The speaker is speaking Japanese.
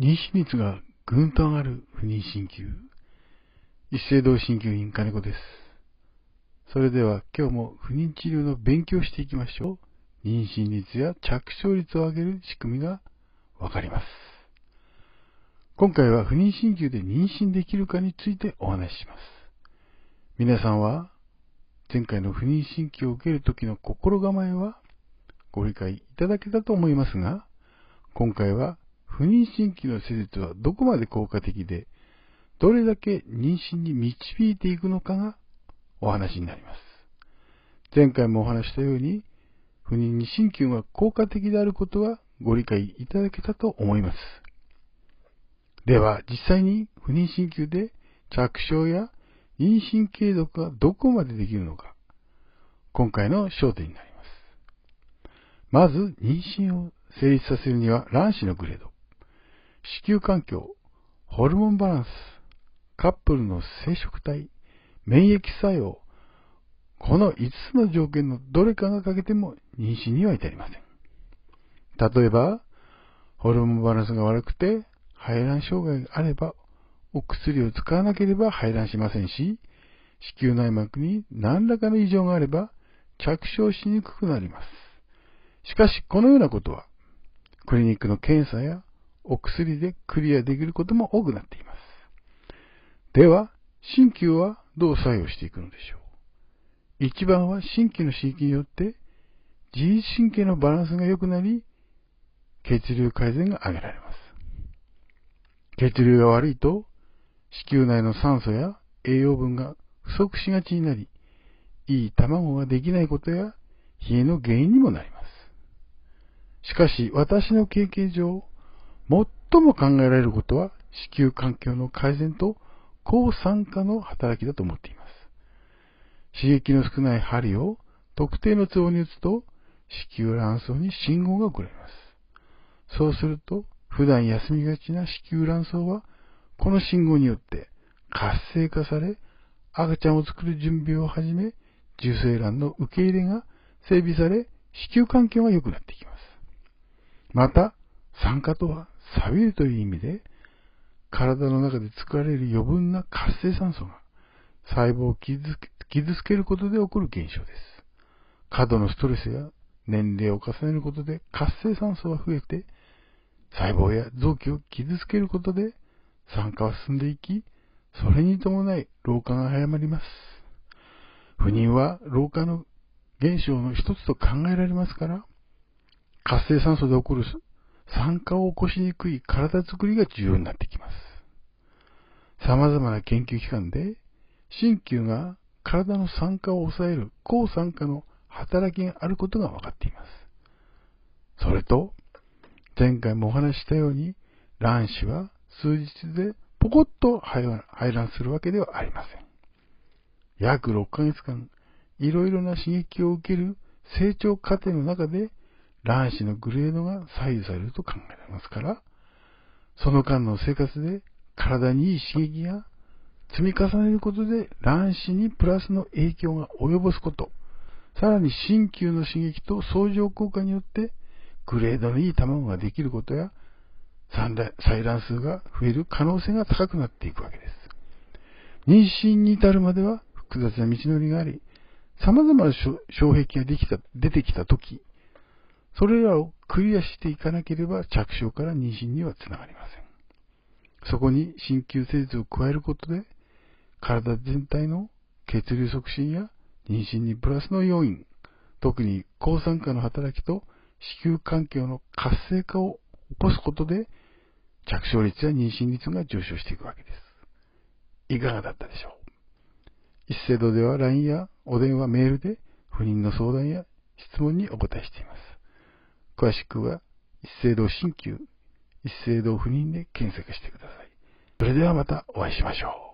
妊娠率がぐんと上がる不妊鍼灸。一斉同鍼灸院金子です。それでは今日も不妊治療の勉強していきましょう。妊娠率や着床率を上げる仕組みがわかります。今回は不妊鍼灸で妊娠できるかについてお話しします。皆さんは前回の不妊鍼灸を受けるときの心構えはご理解いただけたと思いますが、今回は不妊鍼灸の施術はどこまで効果的で、どれだけ妊娠に導いていくのかがお話になります。前回もお話したように、不妊に鍼灸が効果的であることはご理解いただけたと思います。では、実際に不妊鍼灸で着床や妊娠継続がどこまでできるのか、今回の焦点になります。まず、妊娠を成立させるには卵子のグレード、子宮環境、ホルモンバランス、カップルの生殖体、免疫作用、この5つの条件のどれかが欠けても妊娠には至りません。例えば、ホルモンバランスが悪くて排卵障害があれば、お薬を使わなければ排卵しませんし、子宮内膜に何らかの異常があれば着床しにくくなります。しかし、このようなことは、クリニックの検査やお薬でクリアできることも多くなっています。では、鍼灸はどう作用していくのでしょう？一番は鍼灸の刺激によって自律神経のバランスが良くなり、血流改善が上げられます。血流が悪いと、子宮内の酸素や栄養分が不足しがちになり、いい卵ができないことや冷えの原因にもなります。しかし、私の経験上、最も考えられることは子宮環境の改善と抗酸化の働きだと思っています。刺激の少ない針を特定のツボに打つと子宮卵巣に信号が送られます。そうすると普段休みがちな子宮卵巣はこの信号によって活性化され赤ちゃんを作る準備を始め受精卵の受け入れが整備され子宮環境が良くなっていきます。また、酸化とは錆びるという意味で、体の中で作られる余分な活性酸素が細胞を傷つけることで起こる現象です。過度のストレスや年齢を重ねることで活性酸素が増えて、細胞や臓器を傷つけることで酸化は進んでいき、それに伴い老化が早まります。不妊は老化の現象の一つと考えられますから、活性酸素で起こる酸化を起こしにくい体づくりが重要になってきます。様々な研究機関で、鍼灸が体の酸化を抑える抗酸化の働きがあることが分かっています。それと、前回もお話ししたように、卵子は数日でポコッと排卵するわけではありません。約6ヶ月間、いろいろな刺激を受ける成長過程の中で卵子のグレードが左右されると考えられますから、その間の生活で体にいい刺激が積み重ねることで卵子にプラスの影響が及ぼすこと、さらに鍼灸の刺激と相乗効果によってグレードのいい卵ができることや採卵数が増える可能性が高くなっていくわけです。妊娠に至るまでは複雑な道のりがあり、様々な障壁ができた出てきたとき、それらをクリアしていかなければ着床から妊娠にはつながりません。そこに鍼灸施術を加えることで、体全体の血流促進や妊娠にプラスの要因、特に抗酸化の働きと子宮環境の活性化を起こすことで、着床率や妊娠率が上昇していくわけです。いかがだったでしょう？一斉度では LINE やお電話、メールで不妊の相談や質問にお答えしています。詳しくは、一斉堂鍼灸、一斉堂不妊で検索してください。それではまたお会いしましょう。